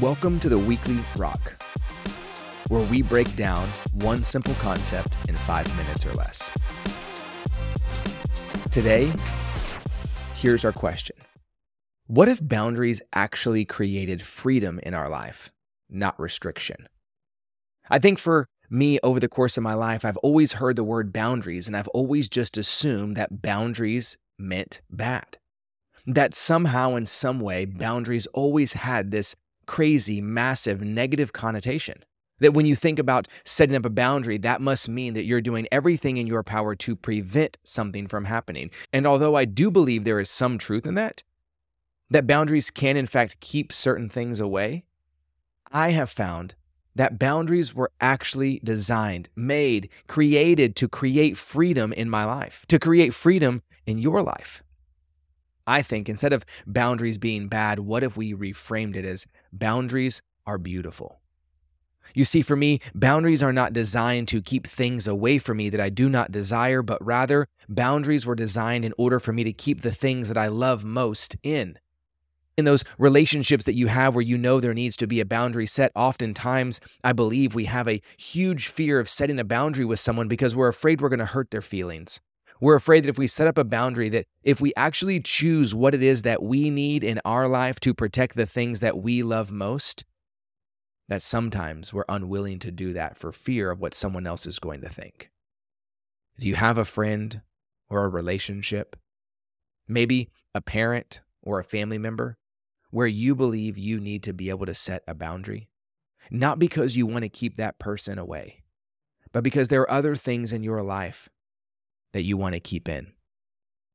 Welcome to the Weekly Rock, where we break down one simple concept in five minutes or less. Today, here's our question What if boundaries actually created freedom in our life, not restriction? I think for me, over the course of my life, I've always heard the word boundaries, and I've always just assumed that boundaries meant bad. That somehow, in some way, boundaries always had this crazy, massive negative connotation. That when you think about setting up a boundary, that must mean that you're doing everything in your power to prevent something from happening. And although I do believe there is some truth in that, that boundaries can in fact keep certain things away, I have found that boundaries were actually designed, made, created to create freedom in my life, to create freedom in your life. I think instead of boundaries being bad, what if we reframed it as boundaries are beautiful? You see, for me, boundaries are not designed to keep things away from me that I do not desire, but rather, boundaries were designed in order for me to keep the things that I love most in. In those relationships that you have where you know there needs to be a boundary set, oftentimes I believe we have a huge fear of setting a boundary with someone because we're afraid we're going to hurt their feelings. We're afraid that if we set up a boundary, that if we actually choose what it is that we need in our life to protect the things that we love most, that sometimes we're unwilling to do that for fear of what someone else is going to think. Do you have a friend or a relationship, maybe a parent or a family member, where you believe you need to be able to set a boundary? Not because you want to keep that person away, but because there are other things in your life that you want to keep in.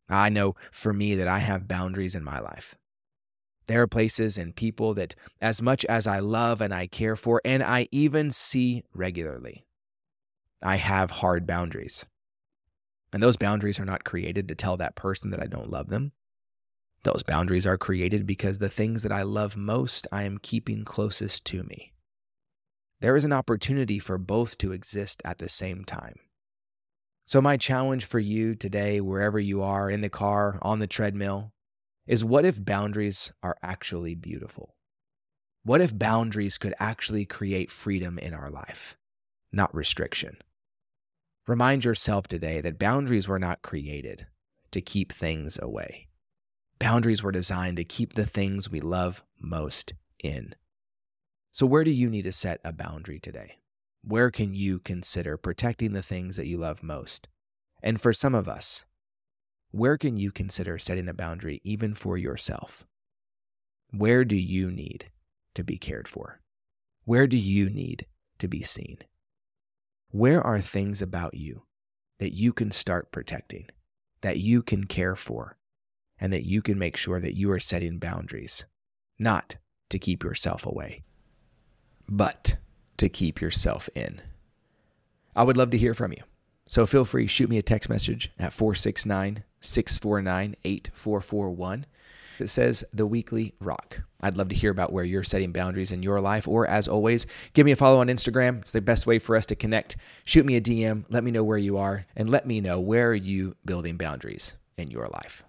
I know for me that I have boundaries in my life. There are places and people that, as much as I love and I care for, and I even see regularly, I have hard boundaries. And those boundaries are not created to tell that person that I don't love them. Those boundaries are created because the things that I love most, I am keeping closest to me. There is an opportunity for both to exist at the same time. So, my challenge for you today, wherever you are, in the car, on the treadmill, is what if boundaries are actually beautiful? What if boundaries could actually create freedom in our life, not restriction? Remind yourself today that boundaries were not created to keep things away. Boundaries were designed to keep the things we love most in. So, where do you need to set a boundary today? Where can you consider protecting the things that you love most? And for some of us, where can you consider setting a boundary even for yourself? Where do you need to be cared for? Where do you need to be seen? Where are things about you that you can start protecting, that you can care for, and that you can make sure that you are setting boundaries, not to keep yourself away, but to keep yourself in. I would love to hear from you. So feel free, shoot me a text message at 469 649 8441 that says The Weekly Rock. I'd love to hear about where you're setting boundaries in your life. Or as always, give me a follow on Instagram. It's the best way for us to connect. Shoot me a DM, let me know where you are, and let me know where are you building boundaries in your life.